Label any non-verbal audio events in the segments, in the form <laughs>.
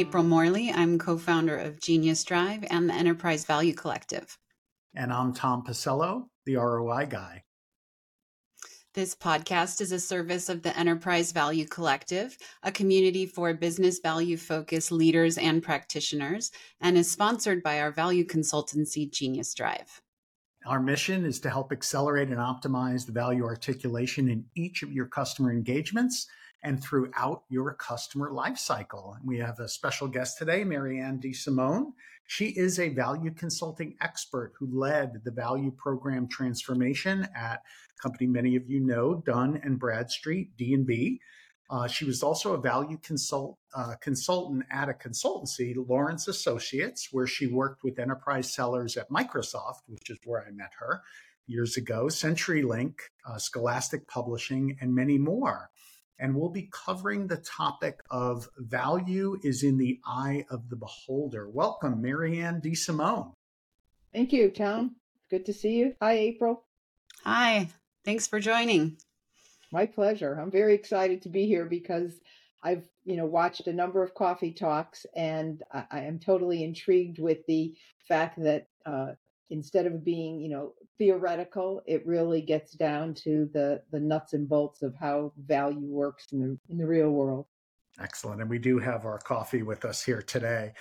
I'm April Morley. I'm co founder of Genius Drive and the Enterprise Value Collective. And I'm Tom Pisello, the ROI guy. This podcast is a service of the Enterprise Value Collective, a community for business value focused leaders and practitioners, and is sponsored by our value consultancy, Genius Drive. Our mission is to help accelerate and optimize the value articulation in each of your customer engagements and throughout your customer lifecycle. We have a special guest today, Marian Desimone. She is a value consulting expert who led the value program transformation at a company many of you know, Dun and Bradstreet, D&B. Uh, she was also a value consult, uh, consultant at a consultancy, Lawrence Associates, where she worked with enterprise sellers at Microsoft, which is where I met her years ago, CenturyLink, uh, Scholastic Publishing, and many more and we'll be covering the topic of value is in the eye of the beholder. Welcome, Marian Desimone. Thank you, Tom. Good to see you. Hi, April. Hi. Thanks for joining. My pleasure. I'm very excited to be here because I've, you know, watched a number of coffee talks, and I, I am totally intrigued with the fact that uh, instead of being, you know, theoretical, it really gets down to the the nuts and bolts of how value works in the in the real world. Excellent. And we do have our coffee with us here today.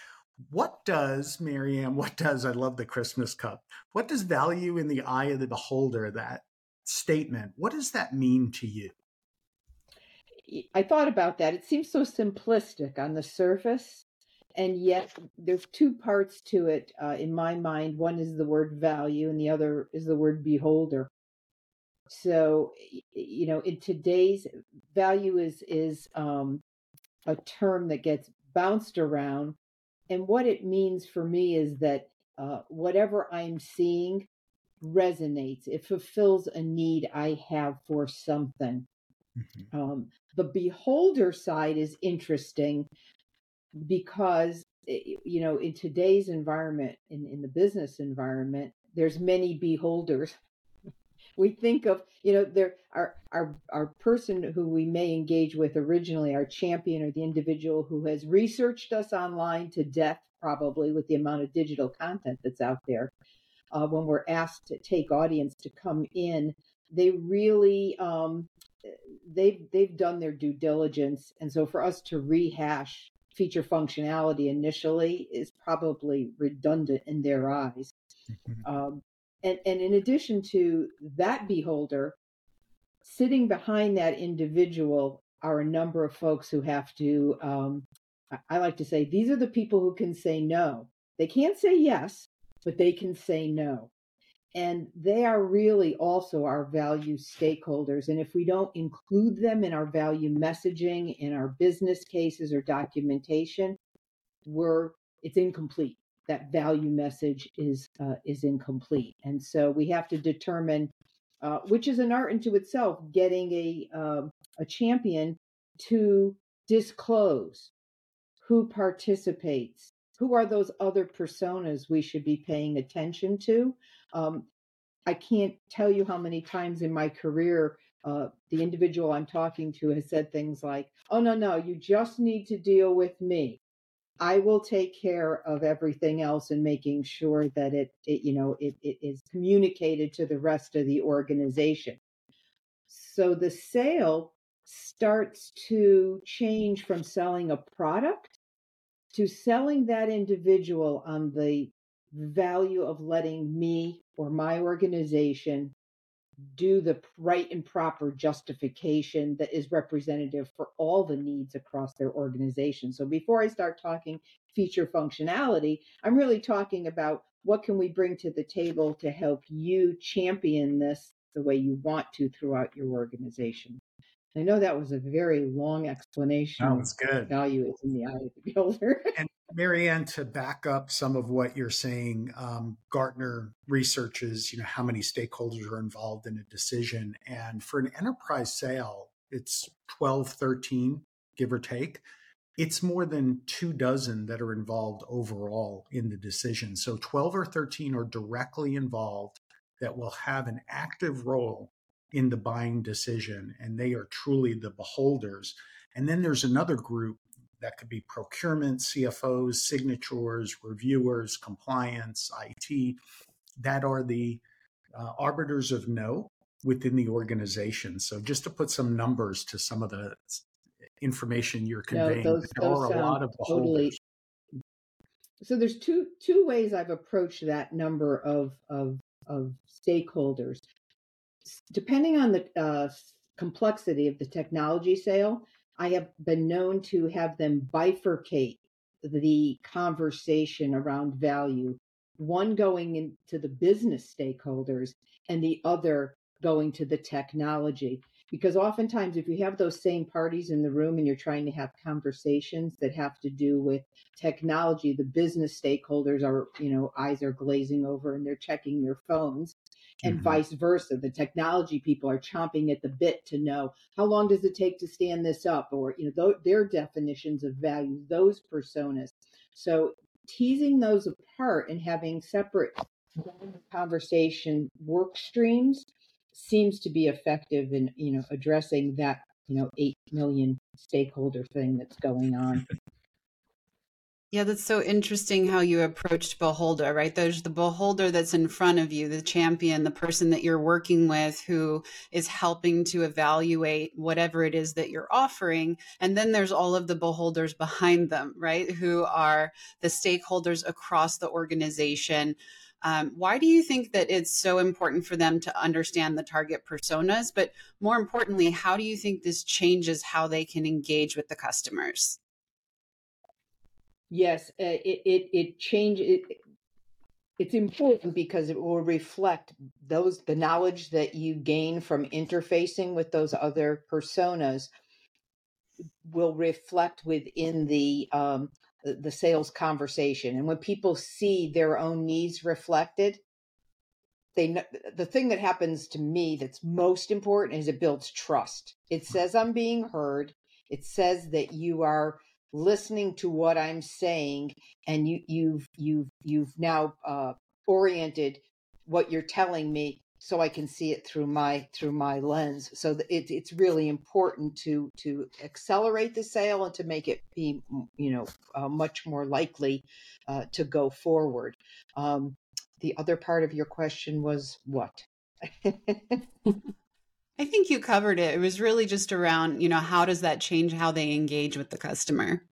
What does, Marian, what does, I love the Christmas cup, what does value in the eye of the beholder, that statement, what does that mean to you? I thought about that. It seems so simplistic on the surface and yet there's two parts to it uh, in my mind one is the word value and the other is the word beholder so you know in today's value is is um, a term that gets bounced around and what it means for me is that uh, whatever i'm seeing resonates it fulfills a need i have for something mm-hmm. um, the beholder side is interesting because eh, you know in today's environment in, in the business environment there's many beholders <laughs> we think of you know there our our our person who we may engage with originally our champion or the individual who has researched us online to death probably with the amount of digital content that's out there uh, when we're asked to take audience to come in they really um, they've they've done their due diligence and so for us to rehash feature functionality initially is probably redundant in their eyes. Mm-hmm. Um, and, and in addition to that beholder, sitting behind that individual are a number of folks who have to, um, I like to say, these are the people who can say no. They can't say yes, but they can say no. And they are really also our value stakeholders. And if we don't include them in our value messaging, in our business cases or documentation, we're it's incomplete. That value message is uh, is incomplete. And so we have to determine, uh, which is an art into itself, getting a uh, a champion to disclose who participates, who are those other personas we should be paying attention to um, I can't tell you how many times in my career uh, the individual I'm talking to has said things like, "Oh no, no, you just need to deal with me. I will take care of everything else and making sure that it, it you know, it, it is communicated to the rest of the organization." So the sale starts to change from selling a product to selling that individual on the value of letting me or my organization do the right and proper justification that is representative for all the needs across their organization. So before I start talking feature functionality, I'm really talking about what can we bring to the table to help you champion this the way you want to throughout your organization. I know that was a very long explanation. That was good. Value is in the eye of the <laughs> beholder. and Marian, to back up some of what you're saying, um, Gartner researches, you know, how many stakeholders are involved in a decision. And for an enterprise sale, it's 12, 13, give or take. It's more than two dozen that are involved overall in the decision. So 12 or 13 are directly involved that will have an active role in the buying decision, and they are truly the beholders. And then there's another group that could be procurement, CFOs, signatures, reviewers, compliance, IT, that are the uh, arbiters of no within the organization. So just to put some numbers to some of the information you're conveying, no, those, there those are a lot of totally. So there's two two ways I've approached that number of of of stakeholders. Depending on the uh, complexity of the technology sale, I have been known to have them bifurcate the conversation around value, one going into the business stakeholders and the other going to the technology. Because oftentimes, if you have those same parties in the room and you're trying to have conversations that have to do with technology, the business stakeholders are, you know, eyes are glazing over and they're checking their phones and mm-hmm. vice versa. The technology people are chomping at the bit to know how long does it take to stand this up, or you know th- their definitions of value, those personas. So teasing those apart and having separate conversation work streams seems to be effective in you know addressing that you know eight million stakeholder thing that's going on. Yeah, that's so interesting how you approached Beholder, right? There's the beholder that's in front of you, the champion, the person that you're working with who is helping to evaluate whatever it is that you're offering. And then there's all of the beholders behind them, right? Who are the stakeholders across the organization. Um, why do you think that it's so important for them to understand the target personas? But more importantly, how do you think this changes how they can engage with the customers? Yes, uh, it it it change it. It's important because it will reflect those the knowledge that you gain from interfacing with those other personas will reflect within the um, the sales conversation, and when people see their own needs reflected, they the thing that happens to me that's most important is it builds trust. It says I'm being heard. It says that you are listening to what I'm saying, and you, you've you've you've now uh, oriented what you're telling me so I can see it through my through my lens. So it, it's really important to to accelerate the sale and to make it be you know uh, much more likely uh, to go forward. Um, the other part of your question was what? <laughs> <laughs> I think you covered it. It was really just around, you know, how does that change how they engage with the customer?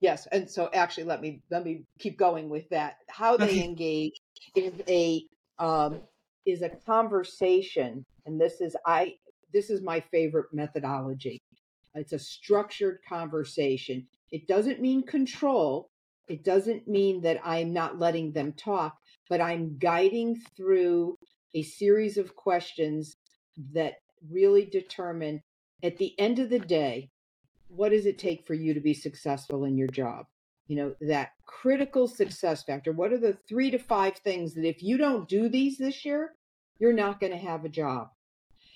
Yes, and so actually, let me let me keep going with that. How they okay. engage is a um, is a conversation, and this is I this is my favorite methodology. It's a structured conversation. It doesn't mean control. It doesn't mean that I'm not letting them talk, but I'm guiding through a series of questions that really determine at the end of the day, what does it take for you to be successful in your job? You know, that critical success factor. What are the three to five things that if you don't do these this year, you're not going to have a job?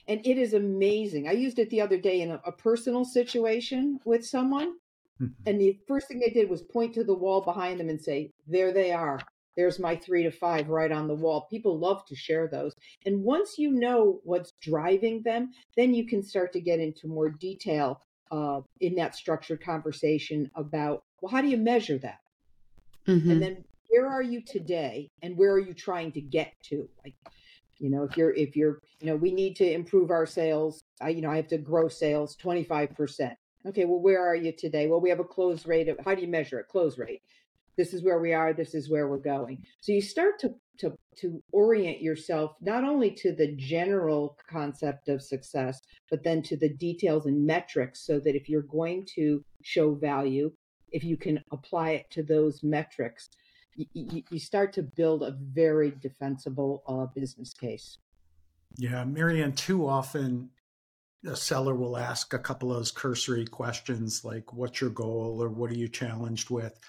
And it is amazing. I used it the other day in a, a personal situation with someone. Mm-hmm. <laughs> And the first thing they did was point to the wall behind them and say, There they are. There's my three to five right on the wall. People love to share those. And once you know what's driving them, then you can start to get into more detail uh, in that structured conversation about, well, how do you measure that? Mm-hmm. And then where are you today and where are you trying to get to? Like, you know, if you're, if you're, you know, we need to improve our sales. I, you know, I have to grow sales 25%. Okay, well, where are you today? Well, we have a close rate of, how do you measure it? Close rate this is where we are this is where we're going. So you start to to to orient yourself not only to the general concept of success but then to the details and metrics so that if you're going to show value if you can apply it to those metrics you, you start to build a very defensible uh, business case. Yeah marian too often a seller will ask a couple of those cursory questions like what's your goal? or what are you challenged with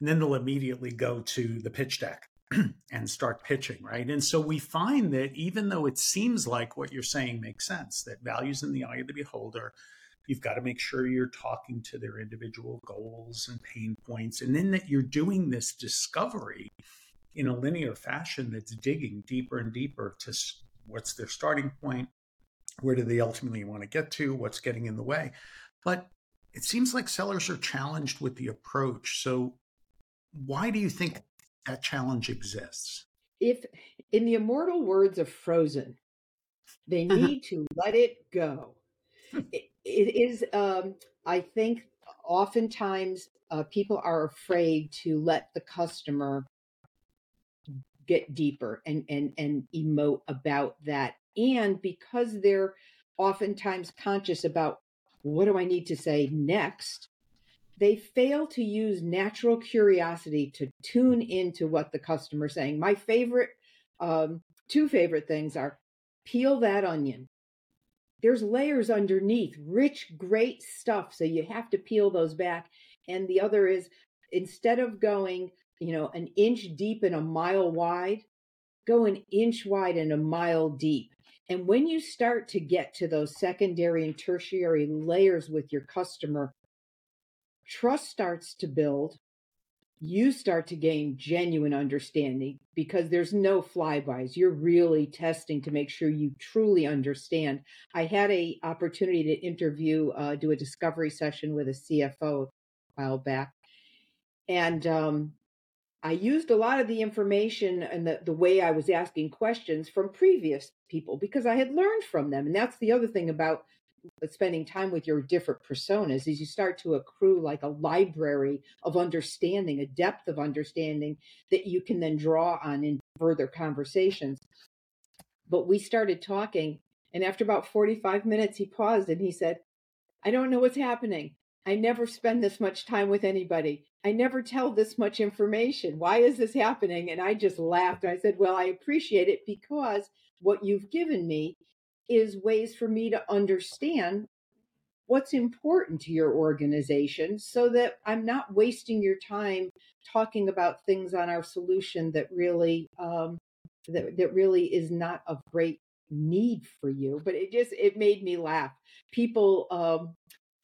and then they'll immediately go to the pitch deck <clears throat> and start pitching, right? And so we find that even though it seems like what you're saying makes sense, that values in the eye of the beholder, you've got to make sure you're talking to their individual goals and pain points, and then that you're doing this discovery in a linear fashion that's digging deeper and deeper to what's their starting point, where do they ultimately want to get to, what's getting in the way. But it seems like sellers are challenged with the approach. So, why do you think that challenge exists? If, in the immortal words of Frozen, they uh-huh. need to let it go. Hmm. it, it is, um, I think, oftentimes uh, people are afraid to let the customer get deeper and and and emote about that and because they're oftentimes conscious about what do i need to say next they fail to use natural curiosity to tune into what the customer's saying. My favorite um, two favorite things are peel that onion. There's layers underneath rich great stuff so you have to peel those back. And the other is instead of going you know an inch deep and a mile wide go an inch wide and a mile deep. And when you start to get to those secondary and tertiary layers with your customer trust starts to build you start to gain genuine understanding because there's no flybys. You're really testing to make sure you truly understand. I had a opportunity to interview uh, do a discovery session with a cfo a while back and um, i used a lot of the information and the, the way i was asking questions from previous people because i had learned from them and that's the other thing about Uh, spending time with your different personas is you start to accrue like a library of understanding, a depth of understanding that you can then draw on in further conversations. But we started talking, and after about 45 minutes, he paused and he said, I don't know what's happening. I never spend this much time with anybody. I never tell this much information. Why is this happening? And I just laughed. I said, Well, I appreciate it because what you've given me is ways for me to understand what's important to your organization so that I'm not wasting your time talking about things on our solution that really um, that, that really is not of great need for you. But it just it made me laugh. People um,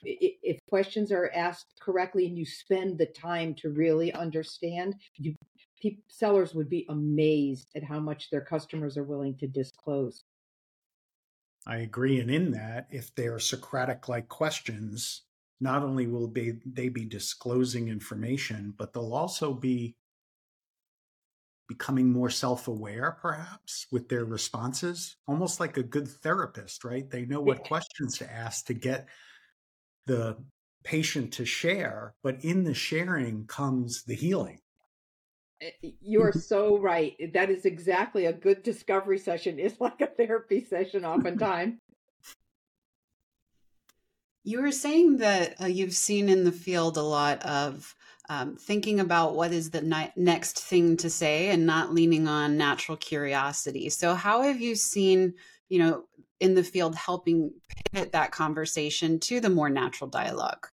if questions are asked correctly and you spend the time to really understand you sellers would be amazed at how much their customers are willing to disclose I agree. And in that, if they are Socratic like questions, not only will they, they be disclosing information, but they'll also be becoming more self aware, perhaps, with their responses, almost like a good therapist, right? They know what questions to ask to get the patient to share, but in the sharing comes the healing. Eh, you are so right. That is exactly a good discovery session. It's <laughs> like a therapy session, oftentimes. <laughs> You were saying that uh, you've seen in the field a lot of um, thinking about what is the ni- next thing to say and not leaning on natural curiosity. So, how have you seen, you know, in the field helping pivot that conversation to the more natural dialogue?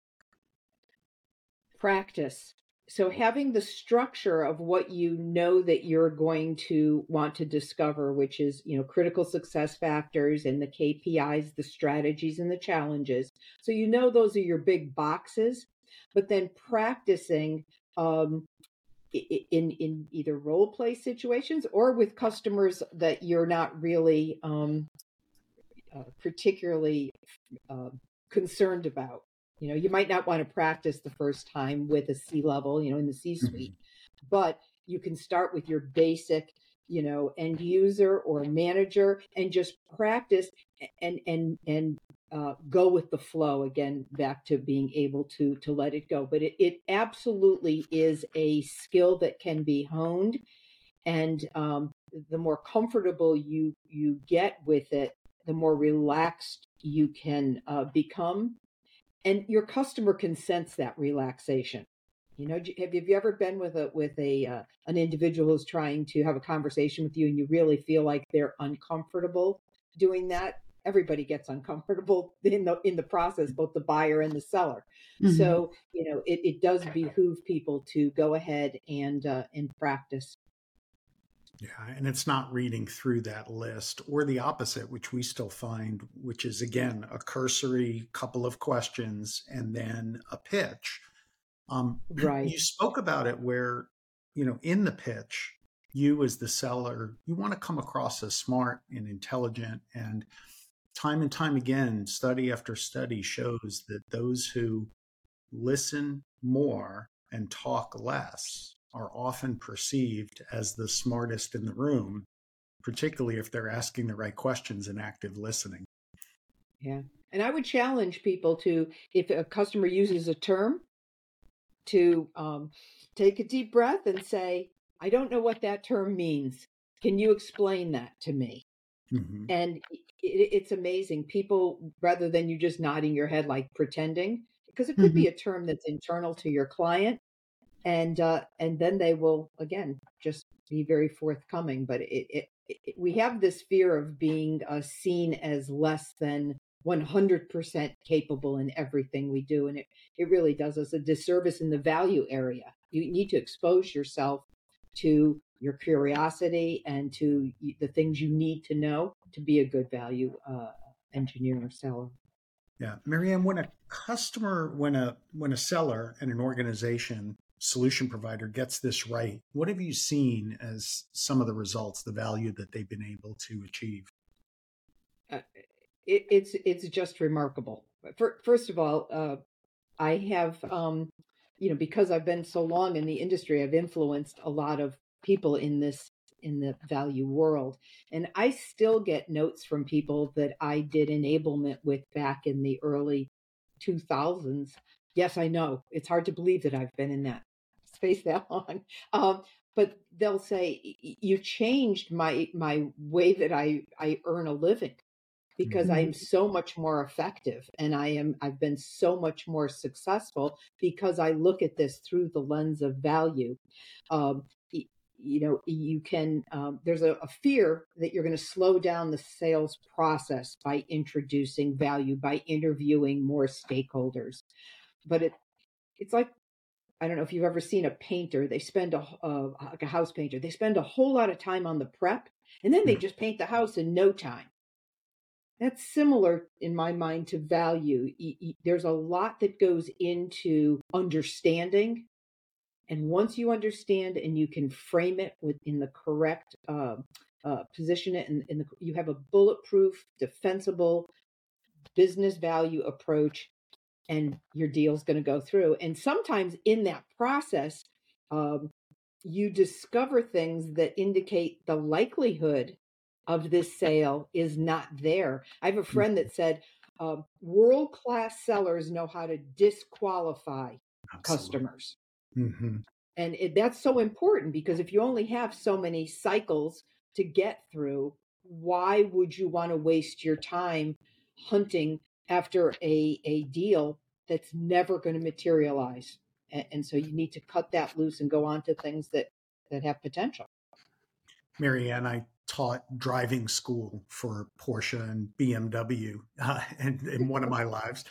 Practice so having the structure of what you know that you're going to want to discover which is you know critical success factors and the kpis the strategies and the challenges. So you know those are your big boxes but then practicing um, in in either role play situations or with customers that you're not really um, uh, particularly uh, concerned about you know, you might not want to practice the first time with a C level, you know, in the C suite, mm-hmm. but you can start with your basic, you know, end user or manager and just practice and and and uh, go with the flow again back to being able to to let it go but it, it absolutely is a skill that can be honed and um, the more comfortable you you get with it the more relaxed you can uh, become and your customer can sense that relaxation. You know have you ever been with a with a uh, an individual who's trying to have a conversation with you and you really feel like they're uncomfortable doing that? Everybody gets uncomfortable <laughs> in the in the process both the buyer and the seller. Mm-hmm. so you know it, it does behoove people to go ahead and uh, and practice yeah, and it's not reading through that list or the opposite, which we still find, which is again a cursory couple of questions and then a pitch. Um, right. You spoke about it where, you know, in the pitch, you as the seller, you want to come across as smart and intelligent. And time and time again, study after study shows that those who listen more and talk less are often perceived as the smartest in the room, particularly if they're asking the right questions and active listening. Yeah. And I would challenge people to, if a customer uses a term, to um, take a deep breath and say, I don't know what that term means. Can you explain that to me? Mm-hmm. And it, it's amazing. People, rather than you just nodding your head like pretending, because it could mm-hmm. be a term that's internal to your client, and uh, and then they will again just be very forthcoming. But it, it, it we have this fear of being uh, seen as less than 100% capable in everything we do, and it it really does us a disservice in the value area. You need to expose yourself to your curiosity and to the things you need to know to be a good value uh, engineer or seller. Yeah, Marian, when a customer, when a when a seller and an organization solution provider gets this right, what have you seen as some of the results, the value that they've been able to achieve? Uh, it, it's it's just remarkable. First of all, uh, I have um, you know because I've been so long in the industry, I've influenced a lot of people in this in the value world. And I still get notes from people that I did enablement with back in the early 2000s. Yes, I know. It's hard to believe that I've been in that space <laughs> that long. Um, but they'll say you changed my my way that I I earn a living because mm-hmm. I'm so much more effective and I am I've been so much more successful because I look at this through the lens of value. Um, you know you can um, there's a, a, fear that you're going to slow down the sales process by introducing value by interviewing more stakeholders but it it's like i don't know if you've ever seen a painter they spend a uh, like a house painter they spend a whole lot of time on the prep and then they hmm. just paint the house in no time that's similar in my mind to value there's a lot that goes into understanding and once you understand and you can frame it within the correct uh, uh, position it and, and you have a bulletproof, defensible business value approach, and your deal's going to go through. And sometimes in that process, um, you discover things that indicate the likelihood of this sale is not there. I have a mm. friend that said, uh, world class sellers know how to disqualify Absolutely. customers. Mm-hmm. And it, that's so important because if you only have so many cycles to get through, why would you want to waste your time hunting after a, a deal that's never going to materialize? And, and so you need to cut that loose and go on to things that, that have potential. Marian, I taught driving school for Porsche and BMW uh, <laughs> in, in one of my lives.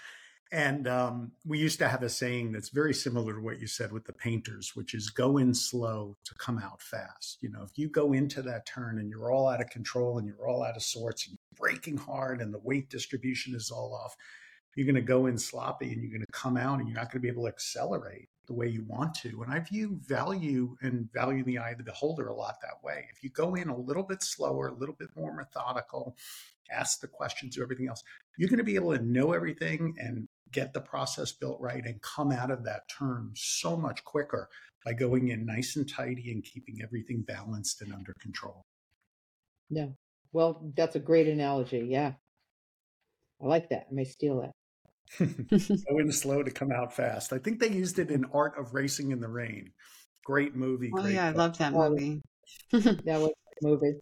And um, we used to have a saying that's very similar to what you said with the painters, which is go in slow to come out fast. You know, if you go into that turn and you're all out of control and you're all out of sorts and you're hard and the weight distribution is all off, you're going to go in sloppy and you're going to come out and you're not going to be able to accelerate the way you want to. And I view value and value in the eye of the beholder a lot that way. If you go in a little bit slower, a little bit more methodical, ask the questions or everything else, you're going to be able to know everything and get the process built right and come out of that term so much quicker by going in nice and tidy and keeping everything balanced and under control. Yeah. Well, that's a great analogy. Yeah. I like that. I may steal that. <laughs> <laughs> Go in slow to come out fast. I think they used it in Art of Racing in the Rain. Great movie. Oh great yeah, book. I love that movie. <laughs> that was a movie.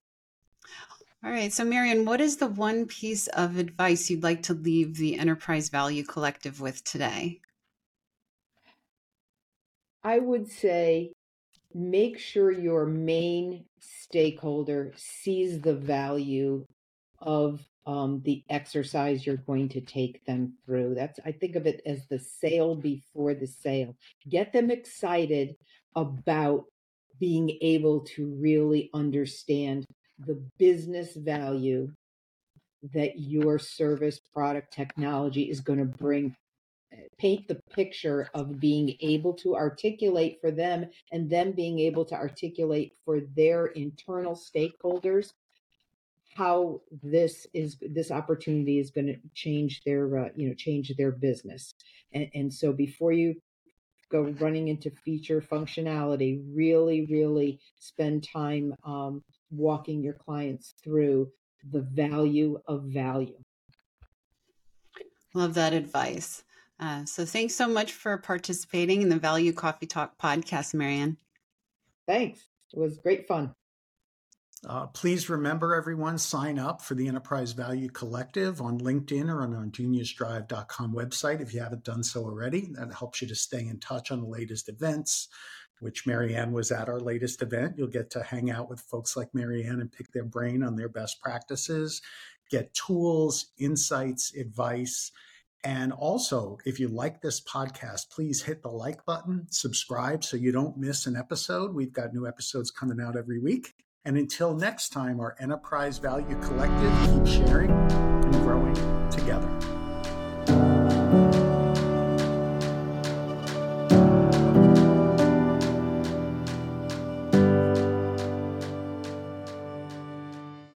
All right. So, Marian, what is the one piece of advice you'd like to leave the Enterprise Value Collective with today? I would say make sure your main stakeholder sees the value of um, the exercise you're going to take them through. That's I think of it as the sale before the sale. Get them excited about being able to really understand the business value that your service product technology is going to bring paint the picture of being able to articulate for them and them being able to articulate for their internal stakeholders how this is this opportunity is going to change their uh, you know change their business. And, and so before you go running into feature functionality really really spend time um, walking your clients through the value of value. Love that advice uh, so thanks so much for participating in the value coffee talk podcast marian thanks it was great fun uh, please remember, everyone, sign up for the Enterprise Value Collective on LinkedIn or on our geniusdrive.com website if you haven't done so already. That helps you to stay in touch on the latest events, which Marian was at our latest event. You'll get to hang out with folks like Marian and pick their brain on their best practices, get tools, insights, advice. And also, if you like this podcast, please hit the like button, subscribe so you don't miss an episode. We've got new episodes coming out every week. And until next time, our Enterprise Value Collective, keep sharing and growing together.